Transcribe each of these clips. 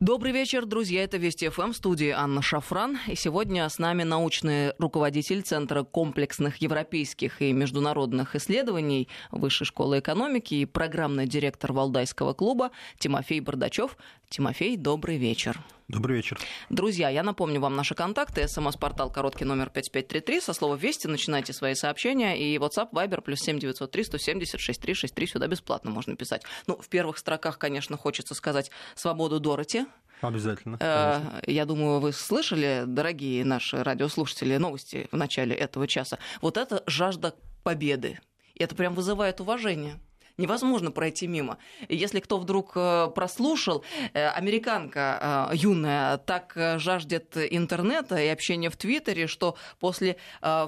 Добрый вечер, друзья. Это Вести ФМ, студии Анна Шафран. И сегодня с нами научный руководитель Центра комплексных европейских и международных исследований Высшей школы экономики и программный директор Валдайского клуба Тимофей Бардачев. Тимофей, добрый вечер. Добрый вечер. Друзья, я напомню вам наши контакты. СМС-портал короткий номер 5533. Со слова «Вести» начинайте свои сообщения. И WhatsApp, Viber, плюс 7903 170 6363. Сюда бесплатно можно писать. Ну, в первых строках, конечно, хочется сказать «Свободу Дороти». Обязательно. Э, я думаю, вы слышали, дорогие наши радиослушатели, новости в начале этого часа. Вот это жажда победы. И это прям вызывает уважение невозможно пройти мимо. Если кто вдруг э, прослушал, э, американка э, юная так жаждет интернета и общения в Твиттере, что после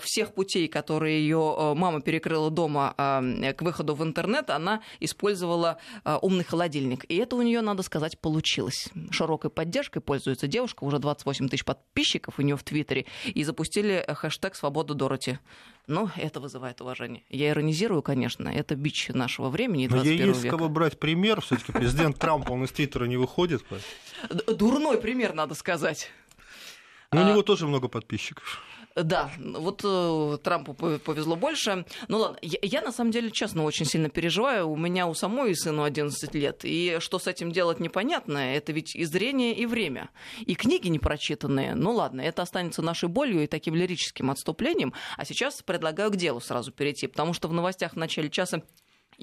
всех путей, которые ее мама перекрыла дома к выходу в интернет, она использовала умный холодильник. И это у нее, надо сказать, получилось. Широкой поддержкой пользуется девушка, уже 28 тысяч подписчиков у нее в Твиттере, и запустили хэштег «Свобода Дороти». Ну, это вызывает уважение. Я иронизирую, конечно, это бич нашего времени, 21 Но есть века. кого брать пример, все таки президент Трамп, он из Твиттера не выходит. Дурной пример, надо сказать. Но у него а тоже много подписчиков. Да, вот э, Трампу повезло больше. Ну ладно, я, я на самом деле, честно, очень сильно переживаю. У меня у самой сыну 11 лет. И что с этим делать непонятно. Это ведь и зрение, и время. И книги не прочитанные. Ну ладно, это останется нашей болью и таким лирическим отступлением. А сейчас предлагаю к делу сразу перейти. Потому что в новостях в начале часа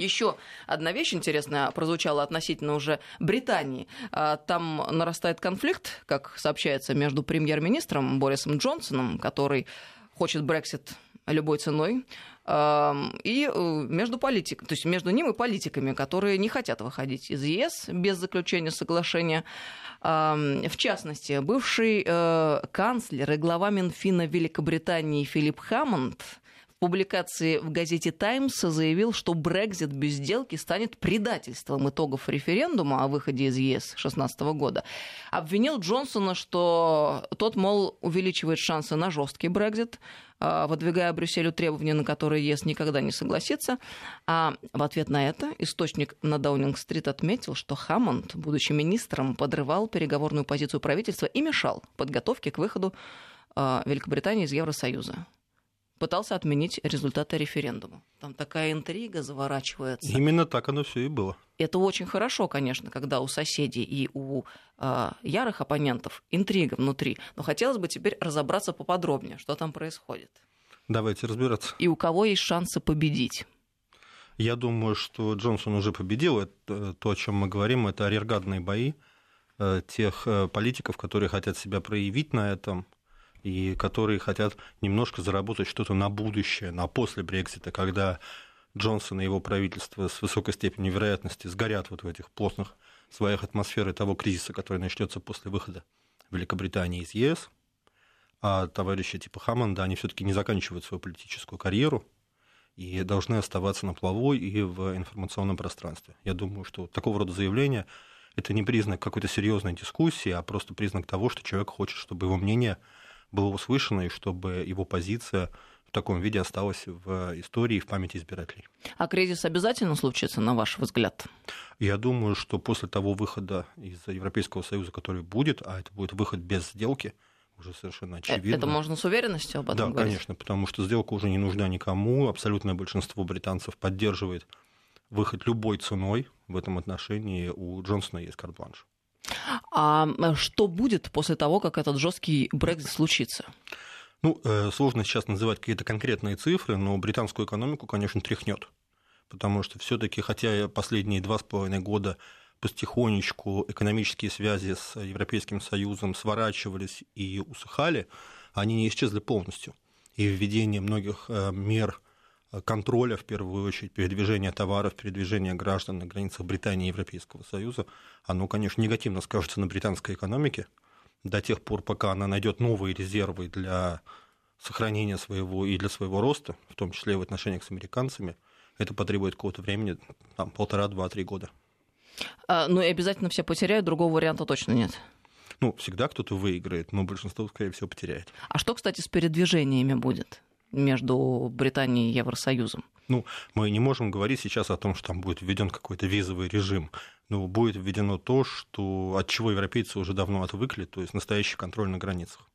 еще одна вещь интересная прозвучала относительно уже Британии. А, там нарастает конфликт, как сообщается, между премьер-министром Борисом Джонсоном, который хочет Брексит любой ценой, и э, между политиками, то есть между ним и политиками, которые не хотят выходить из ЕС без заключения соглашения. В частности, бывший э, канцлер и глава Минфина Великобритании Филипп Хаммонд публикации в газете «Таймс» заявил, что Брекзит без сделки станет предательством итогов референдума о выходе из ЕС 2016 года. Обвинил Джонсона, что тот, мол, увеличивает шансы на жесткий Брекзит, а, выдвигая Брюсселю требования, на которые ЕС никогда не согласится. А в ответ на это источник на Даунинг-стрит отметил, что Хаммонд, будучи министром, подрывал переговорную позицию правительства и мешал подготовке к выходу а, Великобритании из Евросоюза пытался отменить результаты референдума. Там такая интрига заворачивается. Именно так оно все и было. Это очень хорошо, конечно, когда у соседей и у э, ярых оппонентов интрига внутри. Но хотелось бы теперь разобраться поподробнее, что там происходит. Давайте разбираться. И у кого есть шансы победить. Я думаю, что Джонсон уже победил. Это, э, то, о чем мы говорим, это арьергадные бои э, тех э, политиков, которые хотят себя проявить на этом и которые хотят немножко заработать что-то на будущее, на после Брексита, когда Джонсон и его правительство с высокой степенью вероятности сгорят вот в этих плотных своих атмосферах того кризиса, который начнется после выхода Великобритании из ЕС. А товарищи типа Хаммонда, они все-таки не заканчивают свою политическую карьеру и должны оставаться на плаву и в информационном пространстве. Я думаю, что такого рода заявления это не признак какой-то серьезной дискуссии, а просто признак того, что человек хочет, чтобы его мнение было услышано, и чтобы его позиция в таком виде осталась в истории и в памяти избирателей. А кризис обязательно случится, на ваш взгляд? Я думаю, что после того выхода из Европейского Союза, который будет, а это будет выход без сделки, уже совершенно э, очевидно. Это можно с уверенностью об этом да, говорить? Да, конечно, потому что сделка уже не нужна никому. Абсолютное большинство британцев поддерживает выход любой ценой в этом отношении. У Джонсона есть карт-бланш. А что будет после того, как этот жесткий Брекзит случится? Ну, э, сложно сейчас называть какие-то конкретные цифры, но британскую экономику, конечно, тряхнет. Потому что все-таки, хотя последние два с половиной года потихонечку экономические связи с Европейским Союзом сворачивались и усыхали, они не исчезли полностью. И введение многих э, мер контроля, в первую очередь, передвижения товаров, передвижения граждан на границах Британии и Европейского Союза, оно, конечно, негативно скажется на британской экономике до тех пор, пока она найдет новые резервы для сохранения своего и для своего роста, в том числе и в отношениях с американцами, это потребует какого-то времени, там, полтора, два, три года. А, ну и обязательно все потеряют, другого варианта точно нет. Ну, всегда кто-то выиграет, но большинство, скорее всего, потеряет. А что, кстати, с передвижениями будет? Между Британией и Евросоюзом? Ну, мы не можем говорить сейчас о том, что там будет введен какой-то визовый режим ну, будет введено то, что, от чего европейцы уже давно отвыкли, то есть настоящий контроль на границах.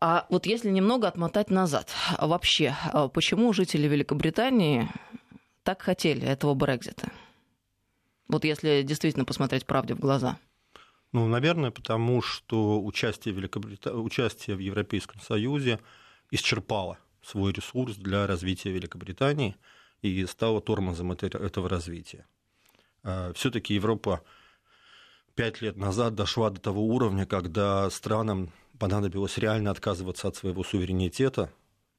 А вот если немного отмотать назад, вообще, а почему жители Великобритании так хотели этого Брекзита? Вот если действительно посмотреть правде в глаза. Ну, наверное, потому что участие, Великобрит... участие в Европейском Союзе исчерпало свой ресурс для развития Великобритании и стало тормозом этого развития. А, Все-таки Европа пять лет назад дошла до того уровня, когда странам понадобилось реально отказываться от своего суверенитета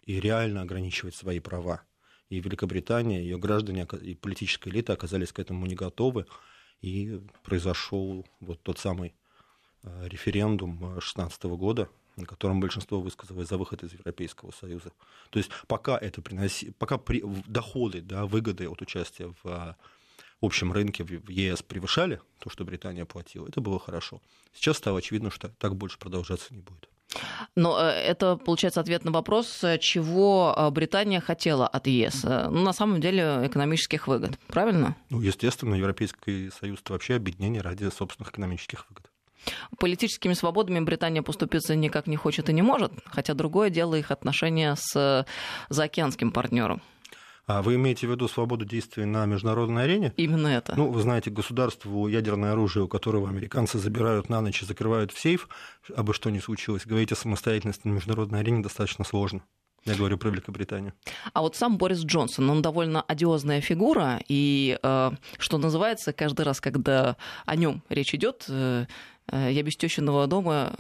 и реально ограничивать свои права. И Великобритания, ее граждане и политическая элита оказались к этому не готовы, и произошел вот тот самый а, референдум 2016 года, на котором большинство высказалось за выход из Европейского Союза. То есть пока это приноси, пока при, доходы, да, выгоды от участия в а, общем рынке в ЕС превышали то, что Британия платила, это было хорошо. Сейчас стало очевидно, что так больше продолжаться не будет. Но э, это, получается, ответ на вопрос, э, чего э, Британия хотела от ЕС. Ну, на самом деле, экономических выгод, правильно? Ну, естественно, Европейский Союз – это вообще объединение ради собственных экономических выгод. Политическими свободами Британия поступиться никак не хочет и не может, хотя другое дело их отношения с заокеанским партнером. А вы имеете в виду свободу действий на международной арене? Именно это. Ну, вы знаете, государству ядерное оружие, у которого американцы забирают на ночь и закрывают в сейф, абы что ни случилось, говорить о самостоятельности на международной арене достаточно сложно. Я говорю про Великобританию. А вот сам Борис Джонсон, он довольно одиозная фигура, и, э, что называется, каждый раз, когда о нем речь идет, э, я без тещиного дома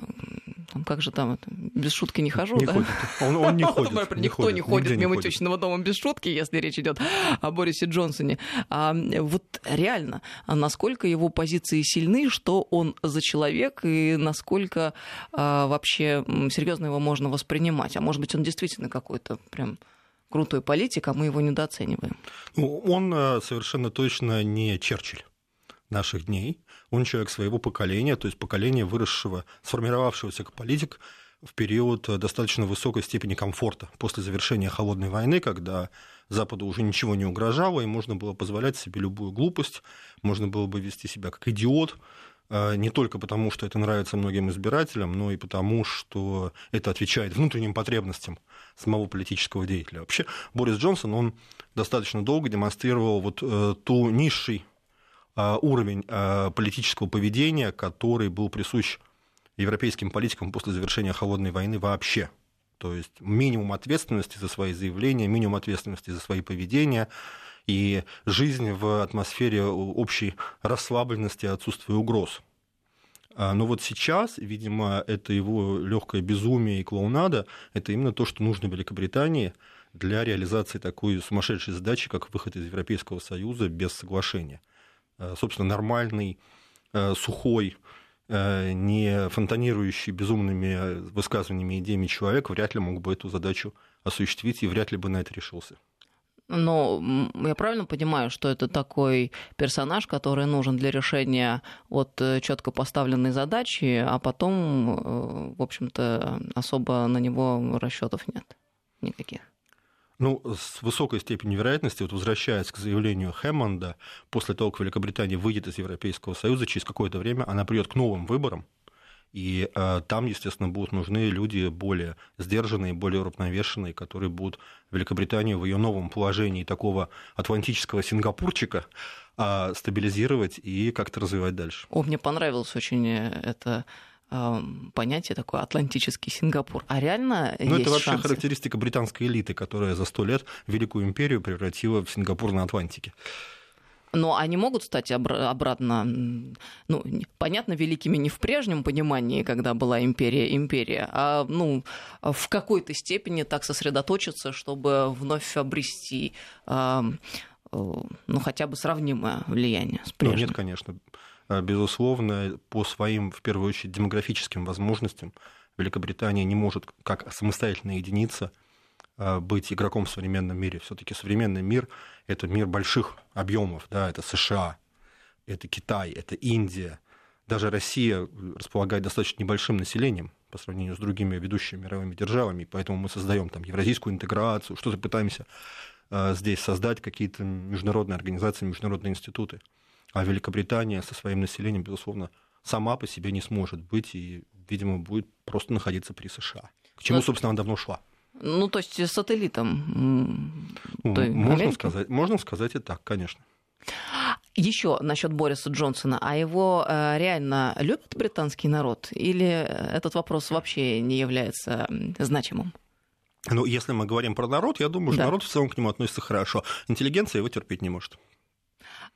там, как же там, без шутки не хожу, не да? Ходит. Он, он не ходит. Никто не ходит, не ходит мимо тещиного дома без шутки, если речь идет о Борисе Джонсоне. А вот реально, насколько его позиции сильны, что он за человек и насколько а, вообще серьезно его можно воспринимать? А может быть, он действительно какой-то прям крутой политик, а мы его недооцениваем? Ну, он э, совершенно точно не Черчилль наших дней. Он человек своего поколения, то есть поколения выросшего, сформировавшегося как политик в период достаточно высокой степени комфорта после завершения холодной войны, когда Западу уже ничего не угрожало, и можно было позволять себе любую глупость, можно было бы вести себя как идиот, э, не только потому, что это нравится многим избирателям, но и потому, что это отвечает внутренним потребностям самого политического деятеля. Вообще, Борис Джонсон, он достаточно долго демонстрировал вот э, ту низший Э, уровень э, политического поведения, который был присущ европейским политикам после завершения холодной войны вообще. То есть минимум ответственности за свои заявления, минимум ответственности за свои поведения и жизнь в атмосфере общей расслабленности отсутствия угроз. А, но вот сейчас, видимо, это его легкое безумие и клоунада, это именно то, что нужно Великобритании для реализации такой сумасшедшей задачи, как выход из Европейского Союза без соглашения. Э, собственно, нормальный, э, сухой, э, не фонтанирующий безумными высказываниями и идеями человек вряд ли мог бы эту задачу осуществить и вряд ли бы на это решился. Но я правильно понимаю, что это такой персонаж, который нужен для решения вот четко поставленной задачи, а потом, в общем-то, особо на него расчетов нет никаких. Ну, с высокой степенью вероятности, вот возвращаясь к заявлению Хэммонда, после того, как Великобритания выйдет из Европейского Союза, через какое-то время она придет к новым выборам, и э, там, естественно, будут нужны люди более сдержанные, более уравновешенные, которые будут Великобританию в ее новом положении такого атлантического сингапурчика э, стабилизировать и как-то развивать дальше. О, мне понравилось очень э, это понятие такое атлантический Сингапур. А реально Ну, это вообще шансы? характеристика британской элиты, которая за сто лет Великую империю превратила в Сингапур на Атлантике. Но они могут стать обратно, ну, понятно, великими не в прежнем понимании, когда была империя, империя, а ну, в какой-то степени так сосредоточиться, чтобы вновь обрести ну, хотя бы сравнимое влияние с прежним. Ну, нет, конечно. Э, безусловно, по своим, в первую очередь, демографическим возможностям Великобритания не может как самостоятельная единица э, быть игроком в современном мире. Все-таки современный мир – это мир больших объемов, да, это США, это Китай, это Индия. Даже Россия располагает достаточно небольшим населением по сравнению с другими ведущими мировыми державами, поэтому мы создаем там евразийскую интеграцию, что-то пытаемся э, здесь создать, какие-то международные организации, международные институты. А Великобритания со своим населением, безусловно, сама по себе не сможет быть и, видимо, будет просто находиться при США. К чему, собственно, она давно шла. Ну, то есть сателлитом. Ну, можно, сказать, можно сказать и так, конечно. Еще насчет Бориса Джонсона. А его э, реально любит британский народ? Или этот вопрос вообще не является значимым? Ну, если мы говорим про народ, я думаю, что да. народ в целом к нему относится хорошо. Интеллигенция его терпеть не может.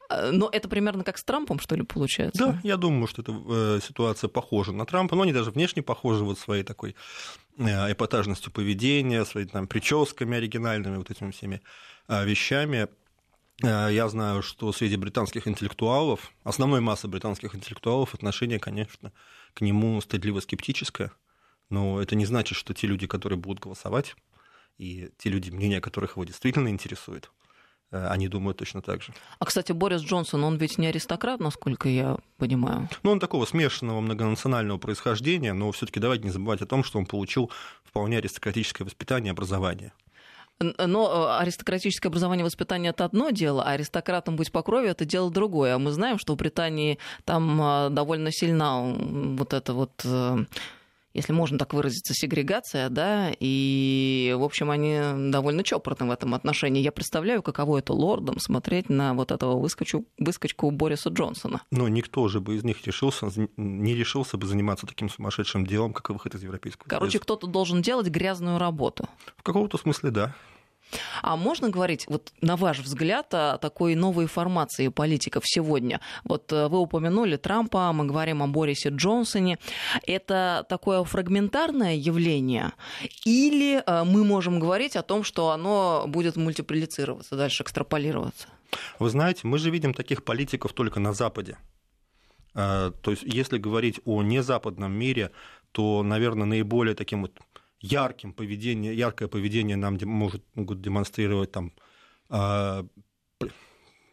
Э, но это примерно как с Трампом, что ли, получается? Да, я думаю, что эта э, ситуация похожа на Трампа, но они даже внешне похожи вот своей такой э, эпатажностью поведения, своими там прическами оригинальными, вот этими всеми вещами. Я знаю, что среди британских интеллектуалов, основной массы британских интеллектуалов отношение, конечно, к нему стыдливо скептическое, но это не значит, что те люди, которые будут голосовать, и те люди, мнения которых его действительно интересует, они думают точно так же. А, кстати, Борис Джонсон, он ведь не аристократ, насколько я понимаю. Ну, он такого смешанного многонационального происхождения, но все таки давайте не забывать о том, что он получил вполне аристократическое воспитание и образование. Но э, аристократическое образование и воспитание это одно дело, а аристократом быть по крови это дело другое. А мы знаем, что в Британии там э, довольно сильна вот эта вот если можно так выразиться, сегрегация, да, и, в общем, они довольно чопорны в этом отношении. Я представляю, каково это лордом смотреть на вот этого выскочу, выскочку Бориса Джонсона. Но никто же бы из них решился, не решился бы заниматься таким сумасшедшим делом, как выход из Европейского Короче, кто-то должен делать грязную работу. В каком-то смысле, да. А можно говорить, вот на ваш взгляд, о такой новой формации политиков сегодня? Вот э, вы упомянули Трампа, мы говорим о Борисе Джонсоне. Это такое фрагментарное явление? Или э, мы можем говорить о том, что оно будет мультиплицироваться, дальше экстраполироваться? Вы знаете, мы же видим таких политиков только на Западе. Э, то есть, если говорить о незападном мире, то, наверное, наиболее таким вот ярким поведение, яркое поведение нам может, могут демонстрировать там, э,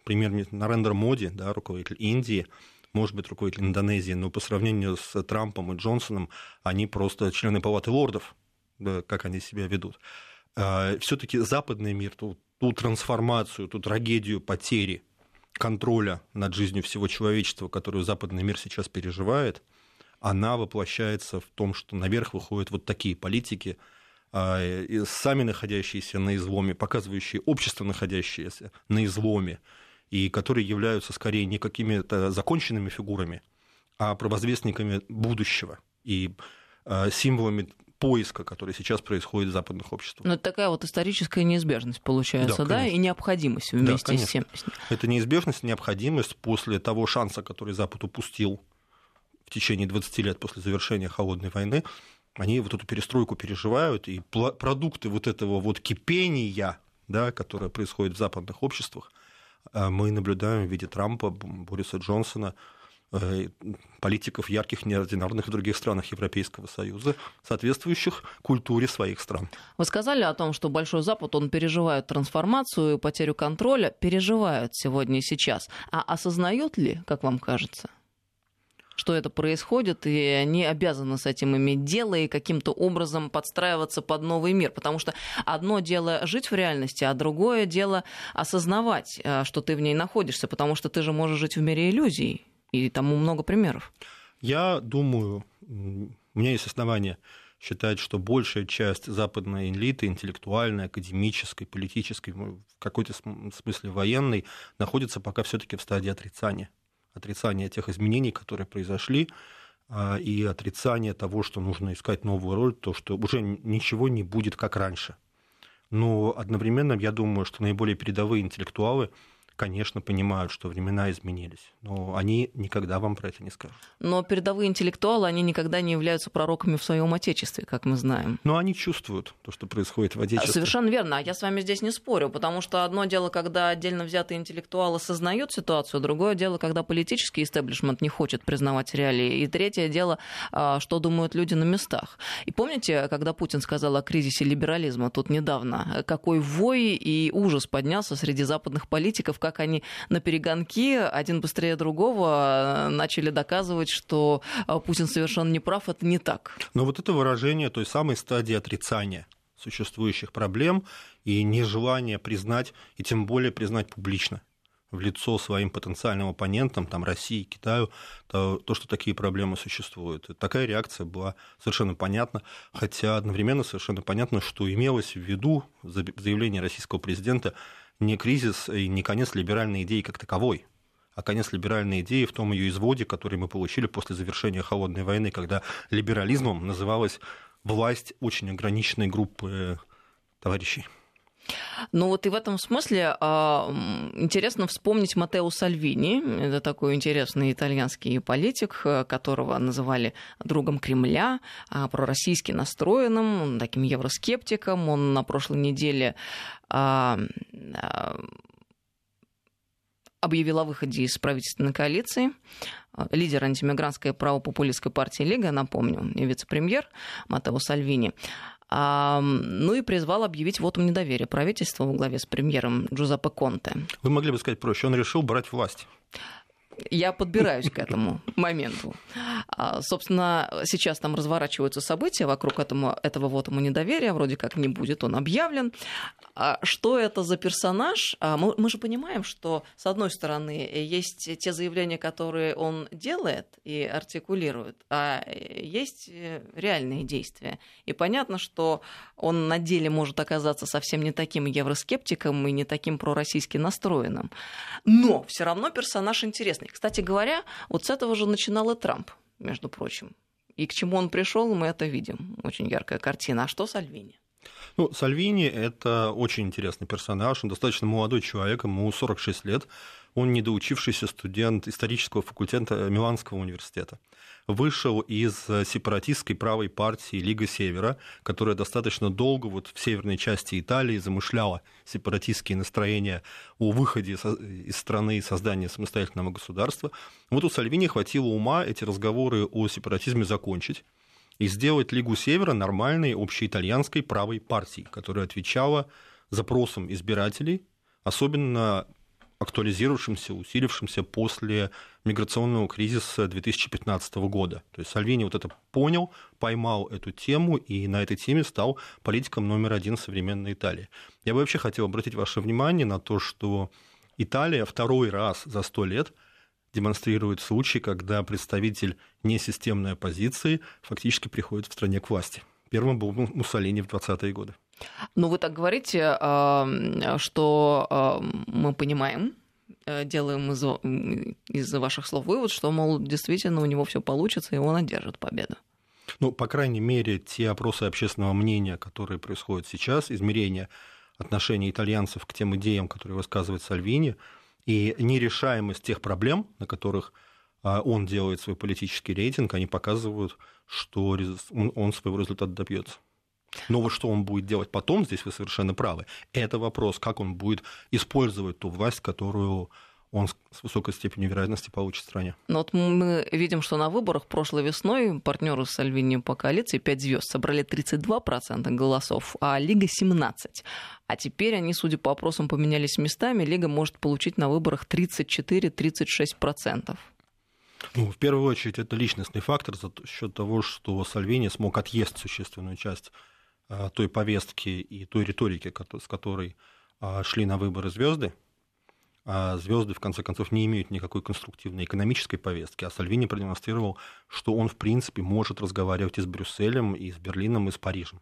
пример Нарендра Моди, да, руководитель Индии, может быть, руководитель Индонезии, но по сравнению с Трампом и Джонсоном, они просто члены палаты лордов, да, как они себя ведут. Э, Все-таки западный мир, ту, ту трансформацию, ту трагедию потери контроля над жизнью всего человечества, которую западный мир сейчас переживает – она воплощается в том, что наверх выходят вот такие политики, а, сами находящиеся на изломе, показывающие общество, находящееся на изломе, и которые являются скорее не какими-то законченными фигурами, а провозвестниками будущего и а, символами поиска, который сейчас происходит в западных обществах. Ну, это такая вот историческая неизбежность получается, да, да? и необходимость вместе да, с тем. Это неизбежность, необходимость после того шанса, который Запад упустил в течение 20 лет после завершения холодной войны, они вот эту перестройку переживают, и продукты вот этого вот кипения, да, которое происходит в западных обществах, э, мы наблюдаем в виде Трампа, Бориса Джонсона, э, политиков ярких, неординарных в других странах Европейского Союза, соответствующих культуре своих стран. Вы сказали о том, что Большой Запад, он переживает трансформацию, потерю контроля, переживают сегодня и сейчас. А осознают ли, как вам кажется? Что это происходит, и они обязаны с этим иметь дело и каким-то образом подстраиваться под новый мир. Потому что одно дело жить в реальности, а другое дело осознавать, э, что ты в ней находишься, потому что ты же можешь жить в мире иллюзий. И тому много примеров. Я думаю, у меня есть основания считать, что большая часть западной элиты, интеллектуальной, академической, политической, в какой-то смысле военной, находится пока все-таки в стадии отрицания отрицание тех изменений, которые произошли, а, и отрицание того, что нужно искать новую роль, то, что уже ничего не будет как раньше. Но одновременно я думаю, что наиболее передовые интеллектуалы конечно, понимают, что времена изменились, но они никогда вам про это не скажут. Но передовые интеллектуалы, они никогда не являются пророками в своем отечестве, как мы знаем. Но они чувствуют то, что происходит в отечестве. Совершенно верно. А я с вами здесь не спорю, потому что одно дело, когда отдельно взятые интеллектуалы осознают ситуацию, другое дело, когда политический истеблишмент не хочет признавать реалии, и третье дело, а, что думают люди на местах. И помните, когда Путин сказал о кризисе либерализма тут недавно, какой вой и ужас поднялся среди западных политиков, как они на перегонки, один быстрее другого, э, начали доказывать, что э, Путин совершенно не прав, это не так. Но вот это выражение той самой стадии отрицания существующих проблем и нежелание признать, и тем более признать публично в лицо своим потенциальным оппонентам, там, России, Китаю, то, то, что такие проблемы существуют. Такая реакция была совершенно понятна, хотя одновременно совершенно понятно, что имелось в виду заявление российского президента не кризис и не конец либеральной идеи как таковой, а конец либеральной идеи в том ее изводе, который мы получили после завершения холодной войны, когда либерализмом называлась власть очень ограниченной группы товарищей. Ну вот и в этом смысле а, интересно вспомнить Матео Сальвини. Это такой интересный итальянский политик, э, которого называли другом Кремля, а, пророссийски настроенным, таким евроскептиком. Он на прошлой неделе а, объявил о выходе из правительственной коалиции. Лидер антимигрантской правопопулистской партии Лига, напомню, и вице-премьер Матео Сальвини ну и призвал объявить вотум недоверия правительству во главе с премьером Джузеппе Конте. Вы могли бы сказать проще, он решил брать власть. Я подбираюсь к этому моменту. А, собственно, сейчас там разворачиваются события вокруг этому, этого вот ему недоверия, вроде как не будет, он объявлен. А что это за персонаж? А, мы, мы же понимаем, что, с одной стороны, есть те заявления, которые он делает и артикулирует, а есть реальные действия. И понятно, что он на деле может оказаться совсем не таким евроскептиком и не таким пророссийски настроенным. Но все равно персонаж интересный интересный. Кстати говоря, вот с этого же начинал и Трамп, между прочим. И к чему он пришел, мы это видим. Очень яркая картина. А что Сальвини? Ну, Сальвини – это очень интересный персонаж. Он достаточно молодой человек, ему 46 лет. Он недоучившийся студент исторического факультета Миланского университета. Вышел из сепаратистской правой партии Лига Севера, которая достаточно долго вот в северной части Италии замышляла сепаратистские настроения о выходе из страны и создании самостоятельного государства. Вот у Сальвини хватило ума эти разговоры о сепаратизме закончить и сделать Лигу Севера нормальной общеитальянской правой партией, которая отвечала запросам избирателей, особенно актуализировавшимся, усилившимся после миграционного кризиса 2015 года. То есть Сальвини вот это понял, поймал эту тему и на этой теме стал политиком номер один современной Италии. Я бы вообще хотел обратить ваше внимание на то, что Италия второй раз за сто лет демонстрирует случай, когда представитель несистемной оппозиции фактически приходит в стране к власти. Первым был Муссолини в 20-е годы. Ну, вы так говорите, что мы понимаем, э, делаем из, из ваших слов вывод, что, мол, действительно у него все получится, и он одержит победу. Ну, по крайней мере, те опросы общественного мнения, которые происходят сейчас, измерение отношения итальянцев к тем идеям, которые высказывает Сальвини, и нерешаемость тех проблем, на которых а, он делает свой политический рейтинг, они показывают, что он своего результата добьется. Но вот что он будет делать потом, здесь вы совершенно правы. Это вопрос, как он будет использовать ту власть, которую он с высокой степенью вероятности получит в стране. Но вот мы видим, что на выборах прошлой весной партнеры Сальвини по коалиции 5 звезд собрали 32% голосов, а Лига 17%. А теперь они, судя по опросам, поменялись местами. Лига может получить на выборах 34-36%. Ну, в первую очередь, это личностный фактор за счет того, что Сальвини смог отъесть существенную часть той повестки и той риторики, с которой а, шли на выборы звезды. А звезды, в конце концов, не имеют никакой конструктивной экономической повестки, а Сальвини продемонстрировал, что он, в принципе, может разговаривать и с Брюсселем, и с Берлином, и с Парижем.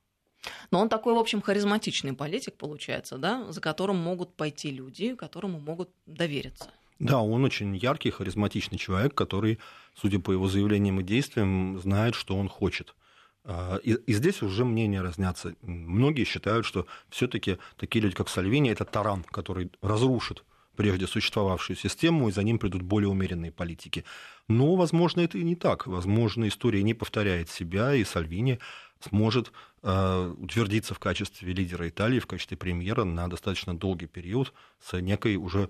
Но он такой, в общем, харизматичный политик, получается, да, за которым могут пойти люди, которому могут довериться. Да, он очень яркий, харизматичный человек, который, судя по его заявлениям и действиям, знает, что он хочет. А, и, и здесь уже мнения разнятся. Многие считают, что все-таки такие люди, как Сальвини, это таран, который разрушит прежде существовавшую систему, и за ним придут более умеренные политики. Но, возможно, это и не так. Возможно, история не повторяет себя, и Сальвини сможет э, утвердиться в качестве лидера Италии, в качестве премьера на достаточно долгий период с некой уже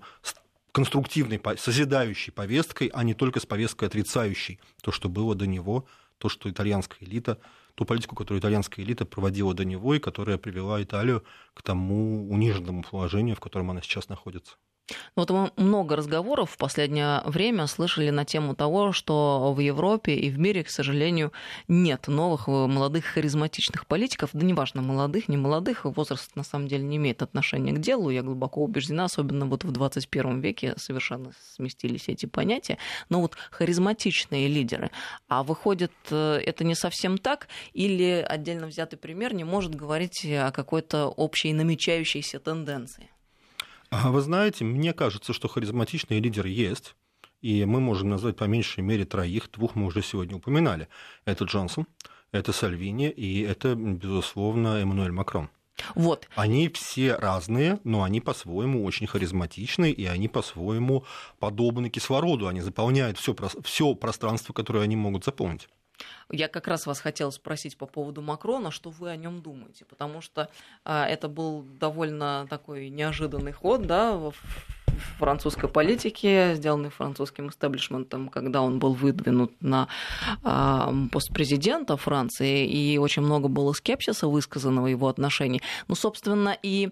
конструктивной, созидающей повесткой, а не только с повесткой отрицающей то, что было до него, то, что итальянская элита ту политику, которую итальянская элита проводила до него и которая привела Италию к тому униженному положению, в котором она сейчас находится. Вот мы много разговоров в последнее время слышали на тему того, что в Европе и в мире, к сожалению, нет новых э, молодых харизматичных политиков. Да неважно, молодых, не молодых, возраст на самом деле не имеет отношения к делу. Я глубоко убеждена, особенно вот в 21 веке совершенно сместились эти понятия. Но вот харизматичные лидеры. А выходит, э, это не совсем так? Или отдельно взятый пример не может говорить о какой-то общей намечающейся тенденции? А вы знаете, мне кажется, что харизматичные лидеры есть. И мы можем назвать по меньшей мере троих, двух мы уже сегодня упоминали. Это Джонсон, это Сальвини и это, безусловно, Эммануэль Макрон. Вот. Они все разные, но они по-своему очень харизматичны, и они по-своему подобны кислороду. Они заполняют все пространство, которое они могут заполнить. Я как раз вас хотела спросить по поводу Макрона, что вы о нем думаете, потому что а, это был довольно такой неожиданный ход, да, в французской политике, сделанный французским истеблишментом, когда он был выдвинут на э, пост президента Франции, и очень много было скепсиса высказанного его отношений. Ну, собственно, и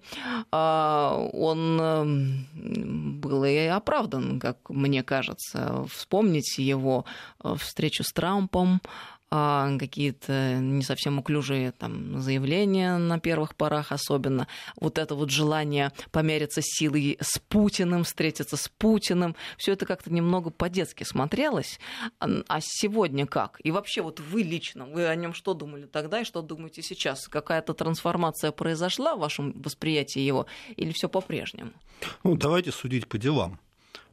э, он э, был и оправдан, как мне кажется. Вспомните его э, встречу с Трампом, а, какие-то не совсем уклюжие там, заявления на первых порах особенно. Вот это вот желание помериться силой с Путиным, встретиться с Путиным, все это как-то немного по-детски смотрелось. А сегодня как? И вообще вот вы лично, вы о нем что думали тогда и что думаете сейчас? Какая-то трансформация произошла в вашем восприятии его или все по-прежнему? Ну, давайте судить по делам.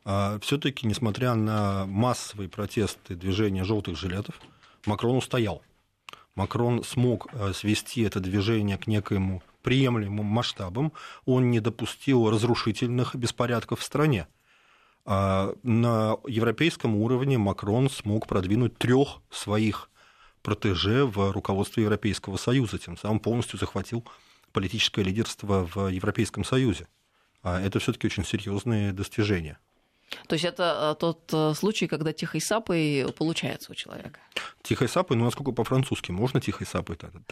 А, Все-таки, несмотря на массовые протесты движения желтых жилетов, Макрон устоял. Макрон смог э, свести это движение к некоему приемлемым масштабам, он не допустил разрушительных беспорядков в стране. А на европейском уровне Макрон смог продвинуть трех своих протеже в руководстве Европейского Союза, тем самым полностью захватил политическое лидерство в Европейском Союзе. А это все-таки очень серьезные достижения. То есть это э, тот э, случай, когда тихой сапой получается у человека. Тихой сапой, ну насколько по-французски можно тихой сапой тогда?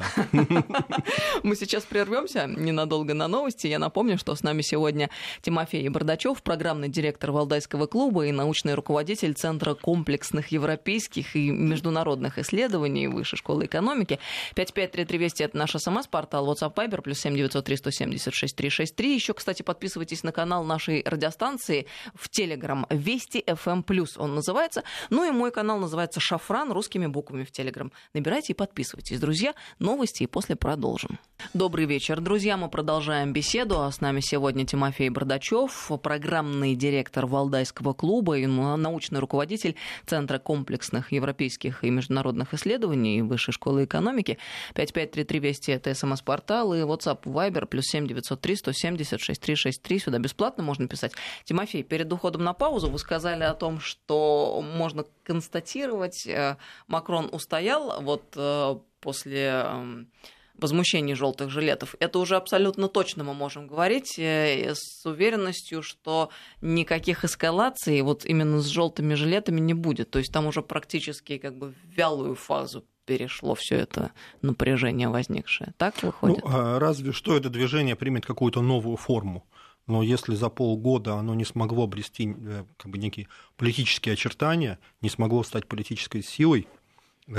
Мы сейчас прервемся ненадолго на новости. Я напомню, что с нами сегодня Тимофей Бардачев, программный директор Валдайского клуба и научный руководитель Центра комплексных европейских и международных исследований Высшей школы экономики. 553320 это наш СМС-портал, WhatsApp Viber, плюс 7903 176 363. Еще, кстати, подписывайтесь на канал нашей радиостанции в Телеграм. Вести FM+, эм он называется. Ну и мой канал называется «Шафран» русскими буквами в Телеграм. Набирайте и подписывайтесь, друзья. Новости и после продолжим. Добрый вечер, друзья. Мы продолжаем беседу. А с нами сегодня Тимофей Бардачев, программный директор Валдайского клуба и научный руководитель Центра комплексных европейских и международных исследований Высшей школы экономики. 5533 Вести это смс-портал и WhatsApp Viber плюс 7903 176 363. Сюда бесплатно можно писать. Тимофей, перед уходом на паузу вы сказали о том, что можно констатировать, э, Макрон устоял вот э, после эм, возмущений желтых жилетов. Это уже абсолютно точно мы можем говорить э, с уверенностью, что никаких эскалаций вот именно с желтыми жилетами не будет. То есть там уже практически как бы в вялую фазу перешло все это напряжение возникшее. Так выходит? Ну, а разве что это движение примет какую-то новую форму но если за полгода оно не смогло обрести э, как бы, некие политические очертания, не смогло стать политической силой,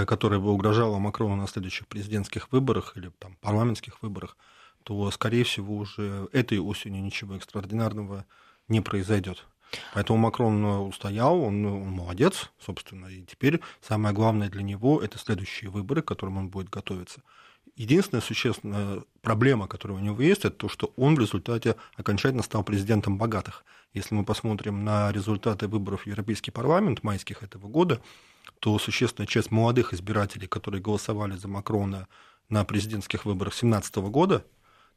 которая бы угрожала Макрону на следующих президентских выборах или там, парламентских выборах, то, скорее всего, уже этой осенью ничего экстраординарного не произойдет. Поэтому Макрон э, устоял, он, он молодец, собственно, и теперь самое главное для него это следующие выборы, к которым он будет готовиться. Единственная существенная проблема, которая у него есть, это то, что он в результате окончательно стал президентом богатых. Если мы посмотрим на результаты выборов в Европейский парламент майских этого года, то существенная часть молодых избирателей, которые голосовали за Макрона на президентских выборах 2017 года,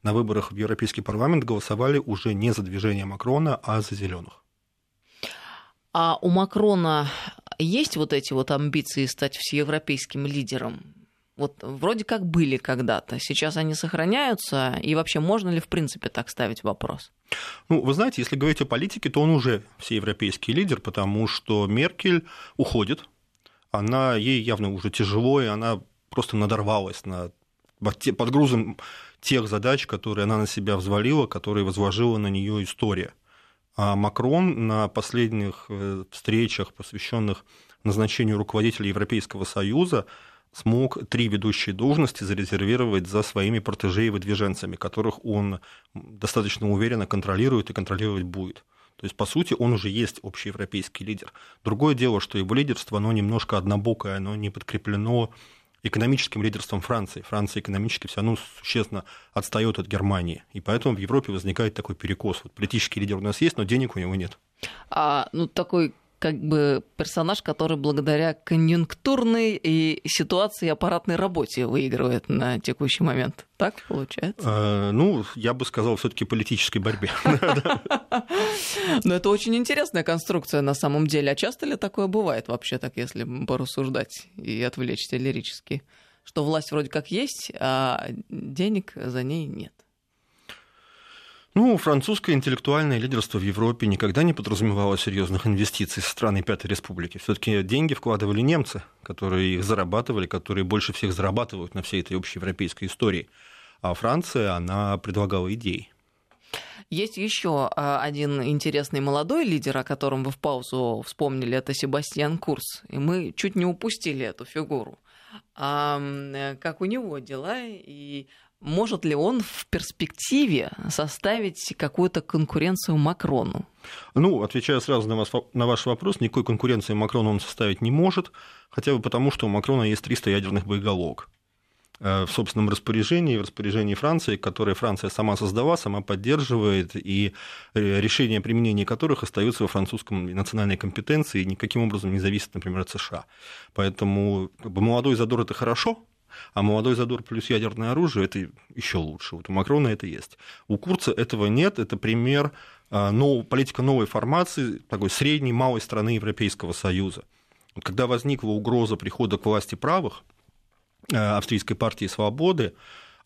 на выборах в Европейский парламент голосовали уже не за движение Макрона, а за зеленых. А у Макрона есть вот эти вот амбиции стать всеевропейским лидером? Вот вроде как были когда-то, сейчас они сохраняются, и вообще можно ли в принципе так ставить вопрос? Ну, вы знаете, если говорить о политике, то он уже всеевропейский лидер, потому что Меркель уходит, она, ей явно уже тяжело, и она просто надорвалась на, под грузом тех задач, которые она на себя взвалила, которые возложила на нее история. А Макрон на последних э, встречах, посвященных назначению руководителя Европейского Союза, смог три ведущие должности зарезервировать за своими протеже и выдвиженцами, которых он достаточно уверенно контролирует и контролировать будет. То есть, по сути, он уже есть общеевропейский лидер. Другое дело, что его лидерство, оно немножко однобокое, оно не подкреплено экономическим лидерством Франции. Франция экономически все равно существенно отстает от Германии. И поэтому в Европе возникает такой перекос. Вот политический лидер у нас есть, но денег у него нет. А, ну, такой как бы персонаж, который благодаря конъюнктурной и ситуации аппаратной работе выигрывает на текущий момент. Так получается? А, ну, я бы сказал, все-таки политической борьбе. Но это очень интересная конструкция на самом деле. А часто ли такое бывает вообще, так если порассуждать и отвлечься лирически? Что власть вроде как есть, а денег за ней нет. Ну, французское интеллектуальное лидерство в Европе никогда не подразумевало серьезных инвестиций со стороны Пятой Республики. Все-таки деньги вкладывали немцы, которые их зарабатывали, которые больше всех зарабатывают на всей этой общеевропейской истории. А Франция, она предлагала идеи. Есть еще а, один интересный молодой лидер, о котором вы в паузу вспомнили, это Себастьян Курс. И мы чуть не упустили эту фигуру. А, как у него дела и может ли он в перспективе составить какую-то конкуренцию Макрону? Ну, отвечая сразу на, вас, на ваш вопрос, никакой конкуренции Макрону он составить не может, хотя бы потому, что у Макрона есть 300 ядерных боеголовок э, в собственном распоряжении, в распоряжении Франции, которые Франция сама создала, сама поддерживает, и э, решение применения которых остаются во французском национальной компетенции и никаким образом не зависит, например, от США. Поэтому как бы, молодой задор – это хорошо, а молодой задор плюс ядерное оружие – это еще лучше. Вот у Макрона это есть. У Курца этого нет. Это пример а, нов, политика новой формации, такой средней, малой страны Европейского Союза. Когда возникла угроза прихода к власти правых, а, австрийской партии свободы,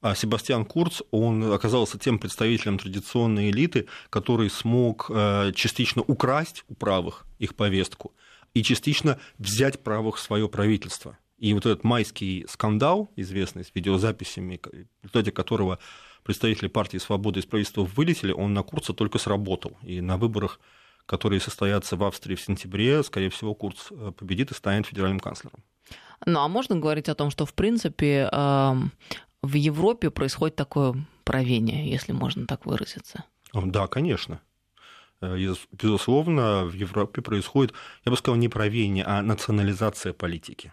а Себастьян Курц, он оказался тем представителем традиционной элиты, который смог частично украсть у правых их повестку и частично взять правых в свое правительство. И вот этот майский скандал, известный с видеозаписями, в результате которого представители партии «Свобода» из правительства вылетели, он на Курца только сработал. И на выборах, которые состоятся в Австрии в сентябре, скорее всего, Курц э, победит и станет федеральным канцлером. Ну, а можно говорить о том, что, в принципе, эм, в Европе происходит такое правение, если можно так выразиться? Да, конечно. Э, безусловно, в Европе происходит, я бы сказал, не правение, а национализация политики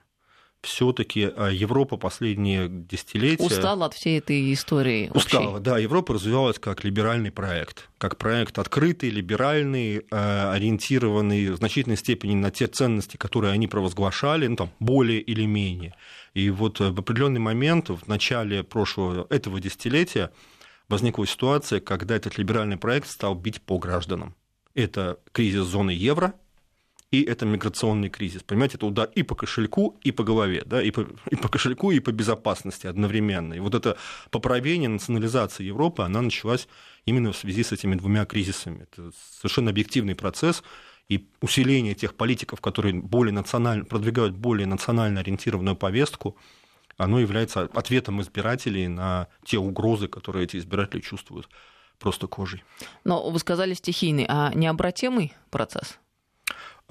все-таки а, Европа последние десятилетия... Устала от всей этой истории. Устала, общей. да. Европа развивалась как либеральный проект, как проект открытый, либеральный, а, ориентированный в значительной степени на те ценности, которые они провозглашали, ну, там, более или менее. И вот в определенный момент, в начале прошлого, этого десятилетия, возникла ситуация, когда этот либеральный проект стал бить по гражданам. Это кризис зоны евро – и это миграционный кризис. Понимаете, это удар и по кошельку, и по голове, да, и по, и по кошельку, и по безопасности одновременно. И вот это поправление национализации Европы, она началась именно в связи с этими двумя кризисами. Это совершенно объективный процесс, и усиление тех политиков, которые более национально, продвигают более национально ориентированную повестку, оно является ответом избирателей на те угрозы, которые эти избиратели чувствуют просто кожей. Но вы сказали стихийный, а необратимый процесс?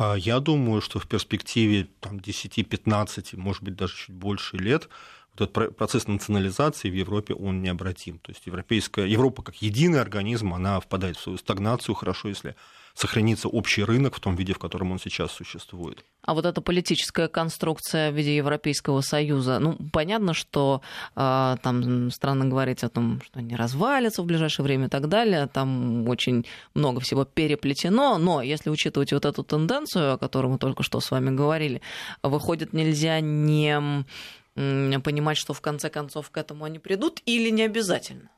А я думаю, что в перспективе там, 10-15, может быть, даже чуть больше лет, этот процесс национализации в Европе, он необратим. То есть европейская, Европа как единый организм, она впадает в свою стагнацию, хорошо, если сохранится общий рынок в том виде, в котором он сейчас существует. А вот эта политическая конструкция в виде Европейского Союза, ну, понятно, что э, там странно говорить о том, что они развалятся в ближайшее время и так далее, там очень много всего переплетено, но если учитывать вот эту тенденцию, о которой мы только что с вами говорили, выходит, нельзя не понимать, что в конце концов к этому они придут, или не обязательно?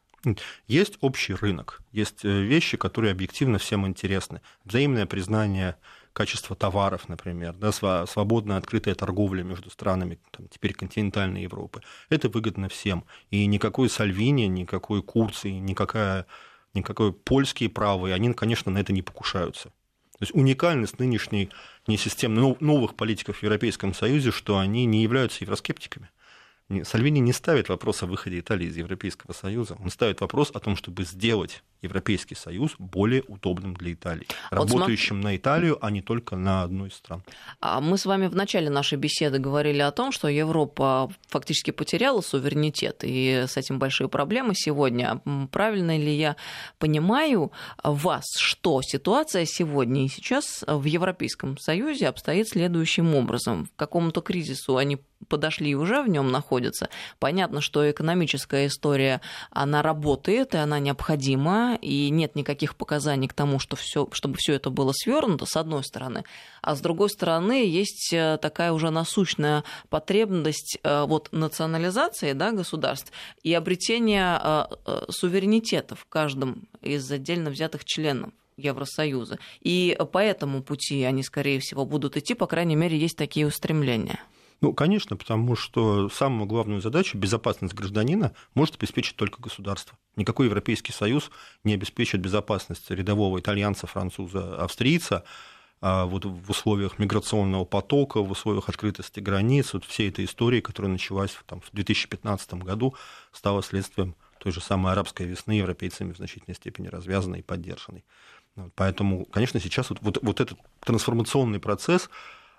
Есть общий рынок, есть э, вещи, которые объективно всем интересны. Взаимное признание качества товаров, например, да, свободная открытая торговля между странами, там, теперь континентальной Европы. Это выгодно всем. И никакой Сальвини, никакой Курции, никакая, никакой польские правые, они, конечно, на это не покушаются. То есть уникальность нынешней не системы новых политиков в Европейском Союзе, что они не являются евроскептиками. Сальвини не ставит вопрос о выходе Италии из Европейского Союза. Он ставит вопрос о том, чтобы сделать Европейский Союз более удобным для Италии, а работающим вот на Италию, а не только на одну из стран. А мы с вами в начале нашей беседы говорили о том, что Европа фактически потеряла суверенитет, и с этим большие проблемы сегодня. Правильно ли я понимаю вас, что ситуация сегодня и сейчас в Европейском Союзе обстоит следующим образом? К какому-то кризису они подошли и уже в нем находятся. Понятно, что экономическая история, она работает, и она необходима, и нет никаких показаний к тому, что всё, чтобы все это было свернуто, с одной стороны. А с другой стороны, есть э, такая уже насущная потребность э, вот, национализации да, государств и обретения э, суверенитета в каждом из отдельно взятых членов. Евросоюза. И по этому пути они, скорее всего, будут идти, по крайней мере, есть такие устремления. Ну, конечно, потому что самую главную задачу, безопасность гражданина, может обеспечить только государство. Никакой Европейский Союз не обеспечит безопасность рядового итальянца, француза, австрийца, а вот в условиях миграционного потока, в условиях открытости границ, вот всей этой истории, которая началась там, в 2015 году, стала следствием той же самой арабской весны, европейцами в значительной степени развязанной и поддержанной. Поэтому, конечно, сейчас вот, вот, вот этот трансформационный процесс,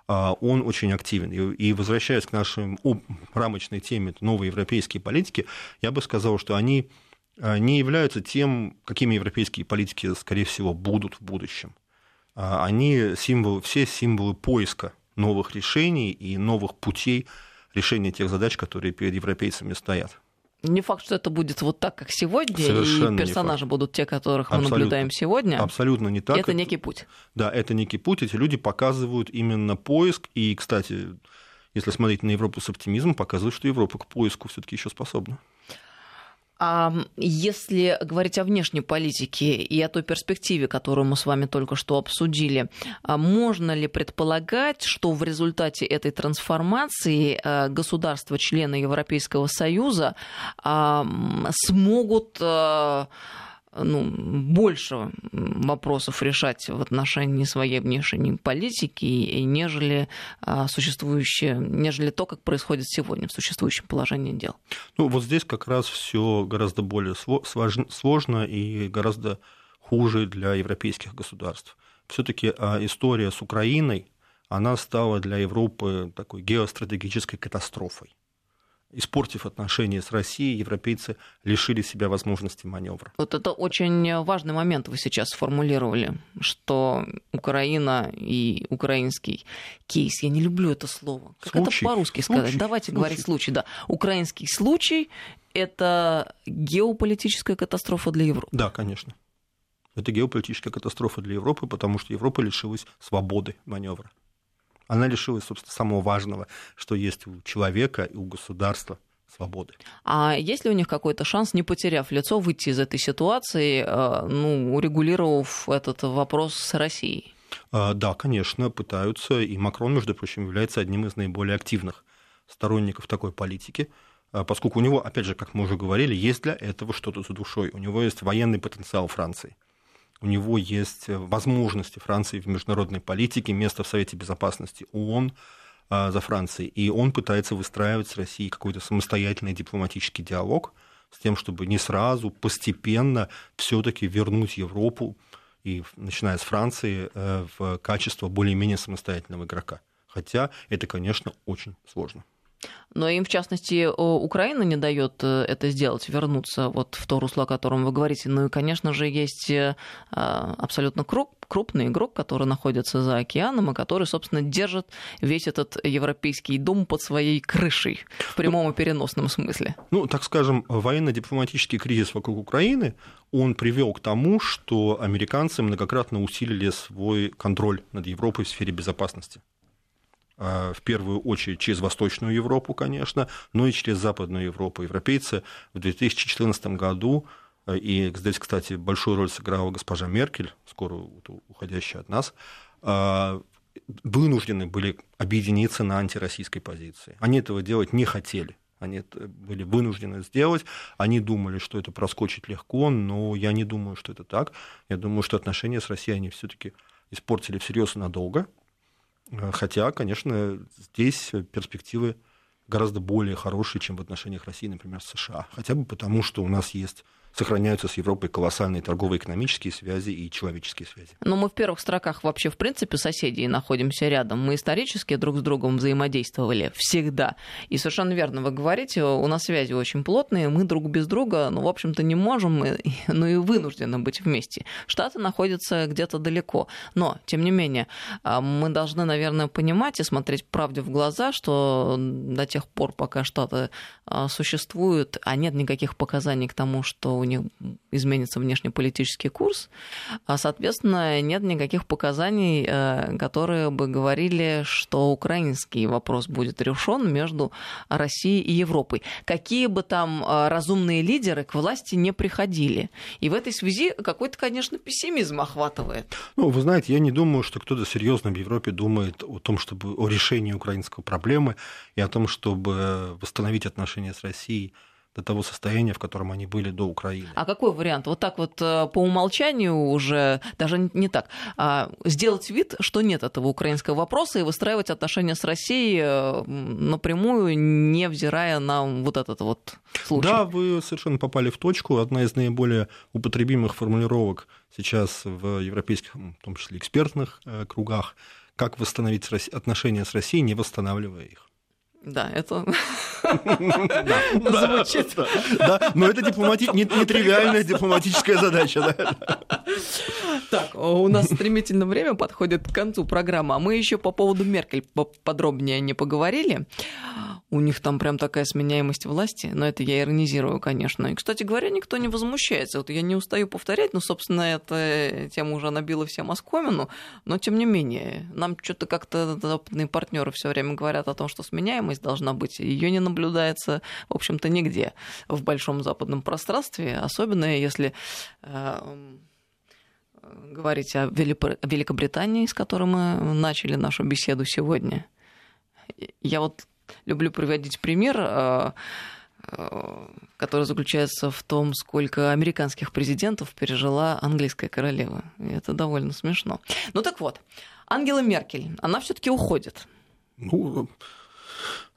он очень активен. И возвращаясь к нашей рамочной теме новой европейские политики, я бы сказал, что они а, не являются тем, какими европейские политики, скорее всего, будут в будущем. А, они символы, все символы поиска новых решений и новых путей решения тех задач, которые перед европейцами стоят. Не факт, что это будет вот так, как сегодня, Совершенно и персонажи будут те, которых мы Абсолютно. наблюдаем сегодня. Абсолютно не так. Это некий путь. Да, это некий путь. Эти люди показывают именно поиск. И, кстати, если смотреть на Европу с оптимизмом, показывает, что Европа к поиску все-таки еще способна. А если говорить о внешней политике и о той перспективе, которую мы с вами только что обсудили, а можно ли предполагать, что в результате этой трансформации а, государства-члены Европейского Союза а, смогут ну, больше вопросов решать в отношении своей внешней политики, нежели а, существующее, нежели то, как происходит сегодня в существующем положении дел. Ну, вот здесь как раз все гораздо более сложно и гораздо хуже для европейских государств. Все-таки а, история с Украиной, она стала для Европы такой геостратегической катастрофой испортив отношения с Россией, европейцы лишили себя возможности маневра. Вот это очень важный момент вы сейчас сформулировали, что Украина и украинский кейс, я не люблю это слово. Как случай. это по-русски сказать? Случай. Давайте случай. говорить случай, да. Украинский случай – это геополитическая катастрофа для Европы. Да, конечно. Это геополитическая катастрофа для Европы, потому что Европа лишилась свободы маневра. Она лишилась, собственно, самого важного, что есть у человека и у государства свободы. А есть ли у них какой-то шанс, не потеряв лицо, выйти из этой ситуации, э, ну, урегулировав этот вопрос с Россией? А, да, конечно, пытаются. И Макрон, между прочим, является одним из наиболее активных сторонников такой политики, а, поскольку у него, опять же, как мы уже говорили, есть для этого что-то за душой. У него есть военный потенциал Франции у него есть э, возможности Франции в международной политике, место в Совете Безопасности ООН а, за Францией, и он пытается выстраивать с Россией какой-то самостоятельный дипломатический диалог с тем, чтобы не сразу, постепенно все-таки вернуть Европу, и, начиная с Франции, э, в качество более-менее самостоятельного игрока. Хотя это, конечно, очень сложно. Но им, в частности, Украина не дает э, это сделать, вернуться вот в то русло, о котором вы говорите. Ну и, конечно же, есть э, абсолютно крупный игрок, который находится за океаном, и который, собственно, держит весь этот европейский дом под своей крышей в прямом и переносном смысле. Ну, так скажем, военно-дипломатический кризис вокруг Украины, он привел к тому, что американцы многократно усилили свой контроль над Европой в сфере безопасности. А, в первую очередь через Восточную Европу, конечно, но и через Западную Европу. Европейцы в 2014 году, э, и здесь, кстати, большую роль сыграла госпожа Меркель, скоро уходящая от нас, а, вынуждены были объединиться на антироссийской позиции. Они этого делать не хотели. Они это были вынуждены сделать. Они думали, что это проскочит легко, но я не думаю, что это так. Я думаю, что отношения с Россией они все-таки испортили всерьез и надолго. Э, хотя, конечно, здесь перспективы гораздо более хорошие, чем в отношениях России, например, с США. Хотя бы потому, что у нас есть сохраняются с Европой колоссальные торговые экономические связи и человеческие связи. Но мы в первых строках вообще, в принципе, соседи находимся рядом. Мы исторически друг с другом взаимодействовали всегда. И совершенно верно вы говорите, у нас связи очень плотные, мы друг без друга, ну, в общем-то, не можем, ну и вынуждены быть вместе. Штаты находятся где-то далеко. Но, тем не менее, а, мы должны, наверное, понимать и смотреть правде в глаза, что до тех пор, пока Штаты а, существуют, а нет никаких показаний к тому, что у них изменится внешнеполитический курс, а, соответственно, нет никаких показаний, э, которые бы говорили, что украинский вопрос будет решен между Россией и Европой. Какие бы там э, разумные лидеры к власти не приходили. И в этой связи какой-то, конечно, пессимизм охватывает. Ну, вы знаете, я не думаю, что кто-то серьезно в Европе думает о том, чтобы о решении украинской проблемы и о том, чтобы восстановить отношения с Россией до того состояния, в котором они были до Украины. А какой вариант? Вот так вот э, по умолчанию уже, даже не так, а сделать вид, что нет этого украинского вопроса и выстраивать отношения с Россией э, напрямую, невзирая на вот этот вот случай. Да, вы совершенно попали в точку. Одна из наиболее употребимых формулировок сейчас в европейских, в том числе экспертных э, кругах, как восстановить отношения с Россией, не восстанавливая их. Да, это звучит. Да, но это нетривиальная дипломатическая задача. Так, у нас стремительно время подходит к концу программы, а мы еще по поводу Меркель подробнее не поговорили. У них там прям такая сменяемость власти, но это я иронизирую, конечно. И, кстати говоря, никто не возмущается. Вот я не устаю повторять, но, собственно, эта тема уже набила всем оскомину, но тем не менее, нам что-то как-то западные партнеры все время говорят о том, что сменяемость должна быть. Ее не наблюдается, в общем-то, нигде в большом западном пространстве, особенно если э, говорить о Великобритании, с которой мы начали нашу беседу сегодня. Я вот люблю приводить пример, э, э, который заключается в том, сколько американских президентов пережила английская королева. И это довольно смешно. Ну так вот, Ангела Меркель, она все-таки уходит. Ну,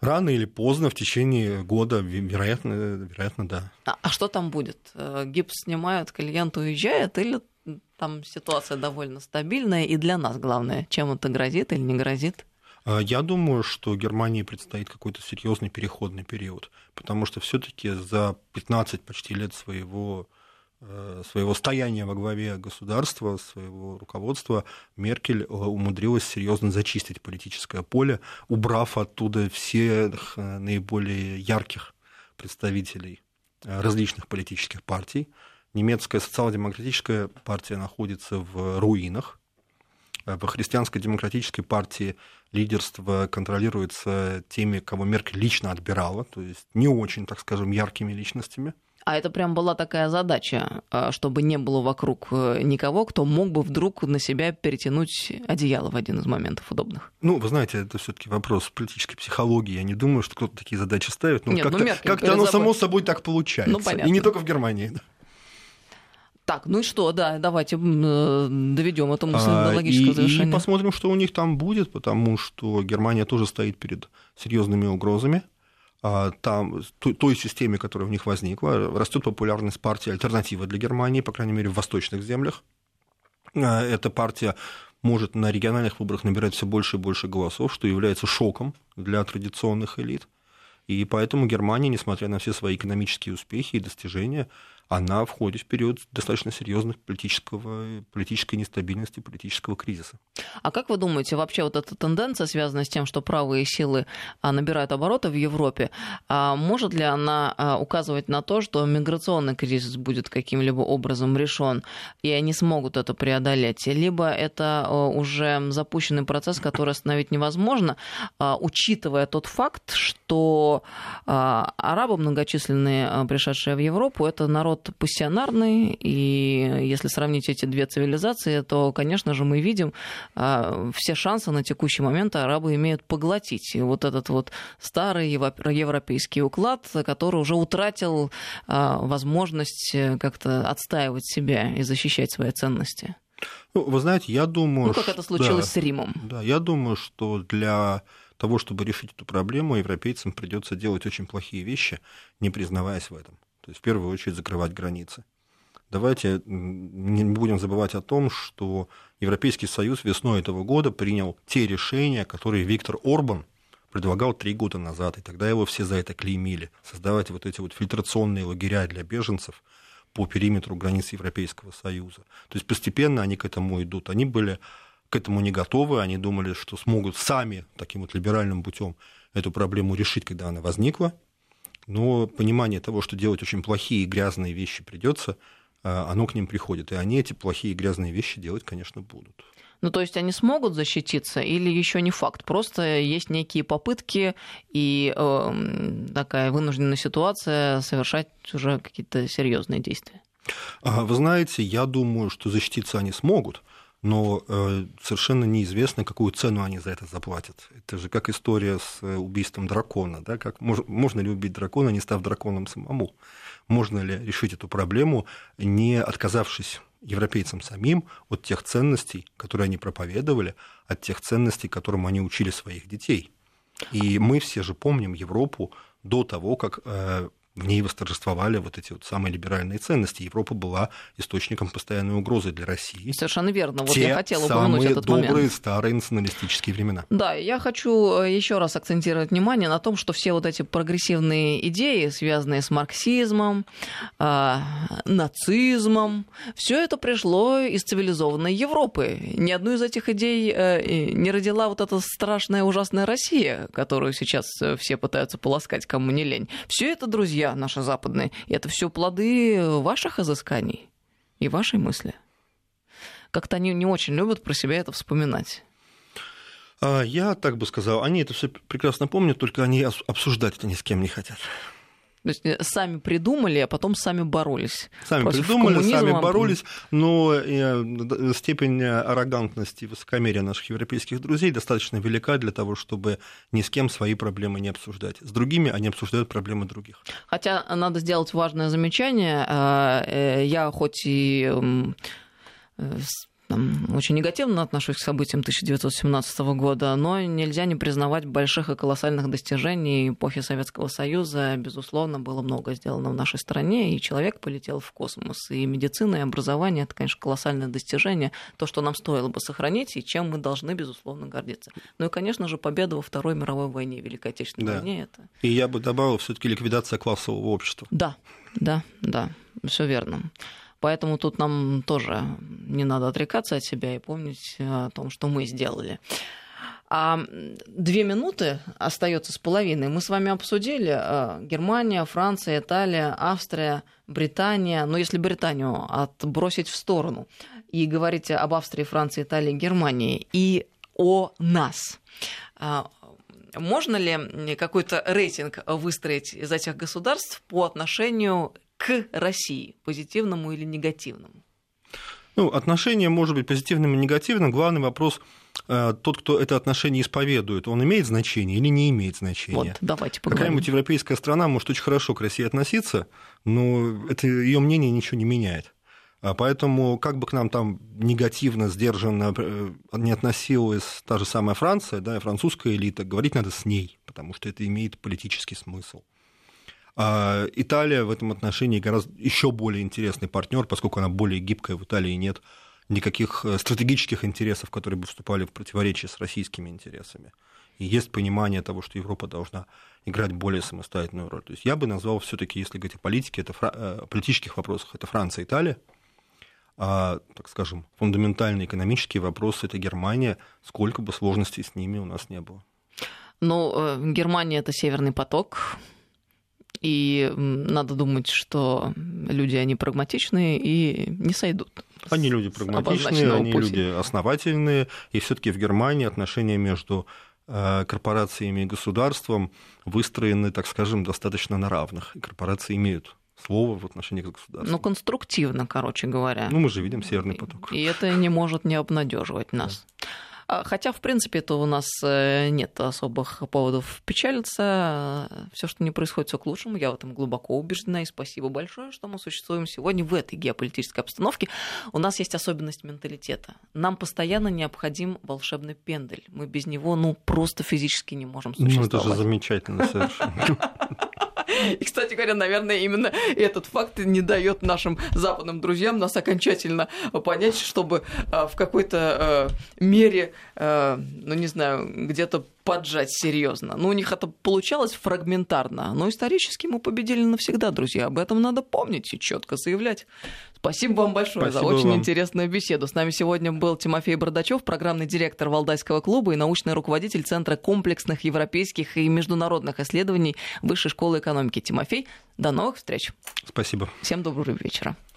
рано или поздно, в течение года, вероятно, вероятно да. А, а что там будет? Э, гипс снимают, клиент уезжает или там ситуация довольно стабильная, и для нас главное, чем это грозит или не грозит? А, я думаю, что Германии предстоит какой-то серьезный переходный период, потому что все-таки за 15 почти лет своего э, своего стояния во главе государства, своего руководства, Меркель э, умудрилась серьезно зачистить политическое поле, убрав оттуда всех э, наиболее ярких представителей различных политических партий, немецкая социал-демократическая партия находится в руинах. Во христианской демократической партии лидерство контролируется теми, кого Меркель лично отбирала, то есть не очень, так скажем, яркими личностями. А это прям была такая задача, а, чтобы не было вокруг э, никого, кто мог бы вдруг на себя перетянуть одеяло в один из моментов удобных. Ну, вы знаете, это все-таки вопрос политической психологии. Я не думаю, что кто-то такие задачи ставит. Но как-то, ну, как-то оно само собой так получается. Ну, понятно. И не только в Германии. Так, ну и что, да, давайте э, доведем эту мысль до логического и, завершения. И посмотрим, что у них там будет, потому что Германия тоже стоит перед серьезными угрозами. А, там, той системе, которая у них возникла, растет популярность партии «Альтернатива для Германии», по крайней мере, в восточных землях. А, эта партия может на региональных выборах набирать все больше и больше голосов, что является шоком для традиционных элит. И поэтому Германия, несмотря на все свои экономические успехи и достижения, она входит в период достаточно серьезных политического, политической нестабильности, политического кризиса. А как вы думаете, вообще вот эта тенденция, связанная с тем, что правые силы а, набирают обороты в Европе, а, может ли она а, указывать на то, что миграционный кризис будет каким-либо образом решен, и они смогут это преодолеть? Либо это уже запущенный процесс, который остановить невозможно, учитывая тот факт, что арабы многочисленные, пришедшие в Европу, это народ народ пассионарный, и если сравнить эти две цивилизации, то, конечно же, мы видим а, все шансы на текущий момент арабы имеют поглотить. И вот этот вот старый европейский уклад, который уже утратил а, возможность э, как-то отстаивать себя и защищать свои ценности. Ну, вы знаете, я думаю... Ну, как это случилось да, с Римом. Да, я думаю, что для того, чтобы решить эту проблему, европейцам придется делать очень плохие вещи, не признаваясь в этом. То есть в первую очередь закрывать границы. Давайте не будем забывать о том, что Европейский Союз весной этого года принял те решения, которые Виктор Орбан предлагал три года назад, и тогда его все за это клеймили. Создавать вот эти вот фильтрационные лагеря для беженцев по периметру границ Европейского Союза. То есть постепенно они к этому идут. Они были к этому не готовы, они думали, что смогут сами таким вот либеральным путем эту проблему решить, когда она возникла. Но понимание того, что делать очень плохие и грязные вещи придется, а, оно к ним приходит. И они эти плохие и грязные вещи делать, конечно, будут. Ну, то есть они смогут защититься или еще не факт? Просто есть некие попытки и э, такая вынужденная ситуация совершать уже какие-то серьезные действия. А, вы знаете, я думаю, что защититься они смогут но э, совершенно неизвестно, какую цену они за это заплатят. Это же как история с э, убийством дракона. Да? Как, мож, можно ли убить дракона, не став драконом самому? Можно ли решить эту проблему, не отказавшись европейцам самим от тех ценностей, которые они проповедовали, от тех ценностей, которым они учили своих детей? И мы все же помним Европу до того, как э, в ней восторжествовали вот эти вот самые либеральные ценности. Европа была источником постоянной угрозы для России. Совершенно верно. Вот Те я хотела упомянуть самые этот добрые момент. старые националистические времена. Да, я хочу э, еще раз акцентировать внимание на том, что все вот эти прогрессивные идеи, связанные с марксизмом, э, нацизмом, все это пришло из цивилизованной Европы. Ни одну из этих идей э, не родила вот эта страшная ужасная Россия, которую сейчас э, все пытаются полоскать, кому не лень. Все это, друзья, наши западные, это все плоды ваших изысканий и вашей мысли. Как-то они не очень любят про себя это вспоминать. А, Я так бы сказал, они это все прекрасно помнят, только они обсуждать это ни с кем не хотят. То есть э, сами придумали, а потом сами боролись. Сами Против придумали, сами боролись, но э, степень аррогантности и высокомерия наших европейских друзей достаточно велика для того, чтобы ни с кем свои проблемы не обсуждать. С другими они обсуждают проблемы других. Хотя надо сделать важное замечание. Э, э, Я хоть и там, очень негативно отношусь к событиям 1917 года, но нельзя не признавать больших и колоссальных достижений эпохи Советского Союза. Безусловно, было много сделано в нашей стране, и человек полетел в космос, и медицина, и образование — это, конечно, колоссальное достижение, то, что нам стоило бы сохранить, и чем мы должны, безусловно, гордиться. Ну и, конечно же, победа во Второй мировой войне, Великой Отечественной Да. войне — это И я бы добавил все-таки ликвидация классового общества. да, да, да, все верно. Поэтому тут нам тоже не надо отрекаться от себя и помнить о том, что мы сделали. А две минуты остается с половиной. Мы с вами обсудили э, Германия, Франция, Италия, Австрия, Британия. Но если Британию отбросить в сторону и говорить об Австрии, Франции, Италии, Германии и о нас, а, можно ли какой-то рейтинг выстроить из этих государств по отношению к России, позитивному или негативному? Ну, отношение может быть позитивным и негативным. Главный вопрос, э, тот, кто это отношение исповедует, он имеет значение или не имеет значения? Вот, давайте поговорим. Какая-нибудь европейская страна может очень хорошо к России относиться, но это ее мнение ничего не меняет. А Поэтому, как бы к нам там негативно, сдержанно э, не относилась та же самая Франция, да, и французская элита, говорить надо с ней, потому что это имеет политический смысл. А Италия в этом отношении гораздо еще более интересный партнер, поскольку она более гибкая, в Италии нет никаких э, стратегических интересов, которые бы вступали в противоречие с российскими интересами. И есть понимание того, что Европа должна играть более самостоятельную роль. То есть я бы назвал все-таки, если говорить о политике, это фра- э, политических вопросах, это Франция, Италия, а, так скажем, фундаментальные экономические вопросы это Германия, сколько бы сложностей с ними у нас не было. Ну, э, Германия это северный поток. И надо думать, что люди, они прагматичные и не сойдут. Они люди прагматичные, они пути. люди основательные, и все-таки в Германии отношения между э, корпорациями и государством выстроены, так скажем, достаточно на равных. И корпорации имеют слово в отношении к государству. Ну, конструктивно, короче говоря. Ну, мы же видим Северный поток. И это не может не обнадеживать нас. А, Хотя, в принципе, это у нас э, нет особых поводов печалиться. Все, что не происходит, все к лучшему. Я в этом глубоко убеждена. И спасибо большое, что мы существуем сегодня в этой геополитической обстановке. У нас есть особенность менталитета. Нам постоянно необходим волшебный пендель. Мы без него, ну, просто физически не можем Ну, это же существовать. замечательно совершенно. И, кстати говоря, наверное, именно этот факт не дает нашим западным друзьям нас окончательно понять, чтобы в какой-то мере, ну не знаю, где-то поджать серьезно. Но у них это получалось фрагментарно. Но исторически мы победили навсегда, друзья. Об этом надо помнить и четко заявлять. Спасибо вам большое Спасибо за очень вам. интересную беседу. С нами сегодня был Тимофей Бардачев, программный директор Валдайского клуба и научный руководитель Центра комплексных европейских и международных исследований Высшей школы экономики. Тимофей, до новых встреч. Спасибо. Всем доброго вечера.